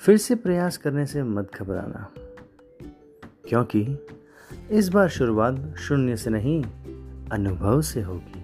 फिर से प्रयास करने से मत घबराना, क्योंकि इस बार शुरुआत शून्य से नहीं, अनुभव से होगी।